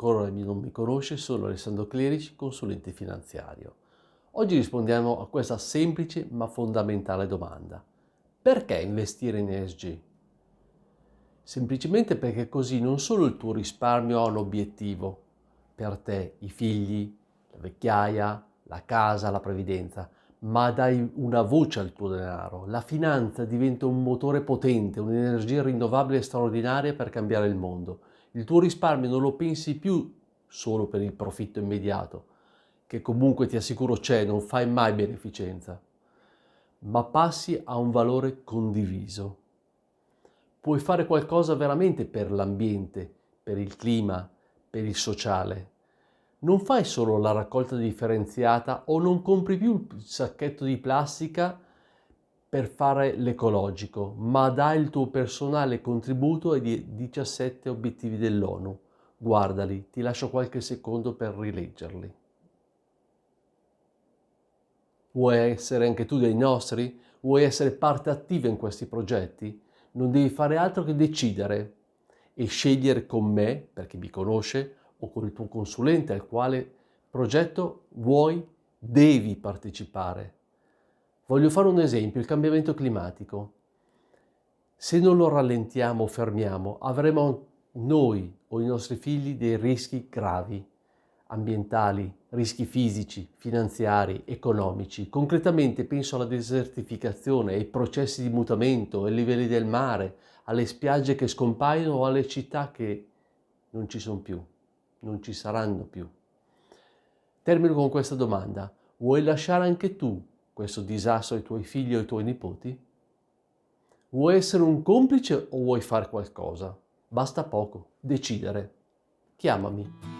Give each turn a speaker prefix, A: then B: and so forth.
A: ancora non mi conosce, sono Alessandro Clerici, consulente finanziario. Oggi rispondiamo a questa semplice ma fondamentale domanda. Perché investire in ESG? Semplicemente perché così non solo il tuo risparmio ha un obiettivo, per te, i figli, la vecchiaia, la casa, la previdenza, ma dai una voce al tuo denaro. La finanza diventa un motore potente, un'energia rinnovabile straordinaria per cambiare il mondo. Il tuo risparmio non lo pensi più solo per il profitto immediato, che comunque ti assicuro c'è, non fai mai beneficenza, ma passi a un valore condiviso. Puoi fare qualcosa veramente per l'ambiente, per il clima, per il sociale non fai solo la raccolta differenziata o non compri più il sacchetto di plastica per fare l'ecologico, ma dai il tuo personale contributo ai 17 obiettivi dell'ONU. Guardali, ti lascio qualche secondo per rileggerli. Vuoi essere anche tu dei nostri? Vuoi essere parte attiva in questi progetti? Non devi fare altro che decidere e scegliere con me, per chi mi conosce, o con il tuo consulente al quale progetto vuoi, devi partecipare. Voglio fare un esempio, il cambiamento climatico. Se non lo rallentiamo o fermiamo, avremo noi o i nostri figli dei rischi gravi, ambientali, rischi fisici, finanziari, economici. Concretamente penso alla desertificazione, ai processi di mutamento, ai livelli del mare, alle spiagge che scompaiono o alle città che non ci sono più non ci saranno più. Termino con questa domanda. Vuoi lasciare anche tu questo disastro ai tuoi figli o ai tuoi nipoti? Vuoi essere un complice o vuoi fare qualcosa? Basta poco, decidere. Chiamami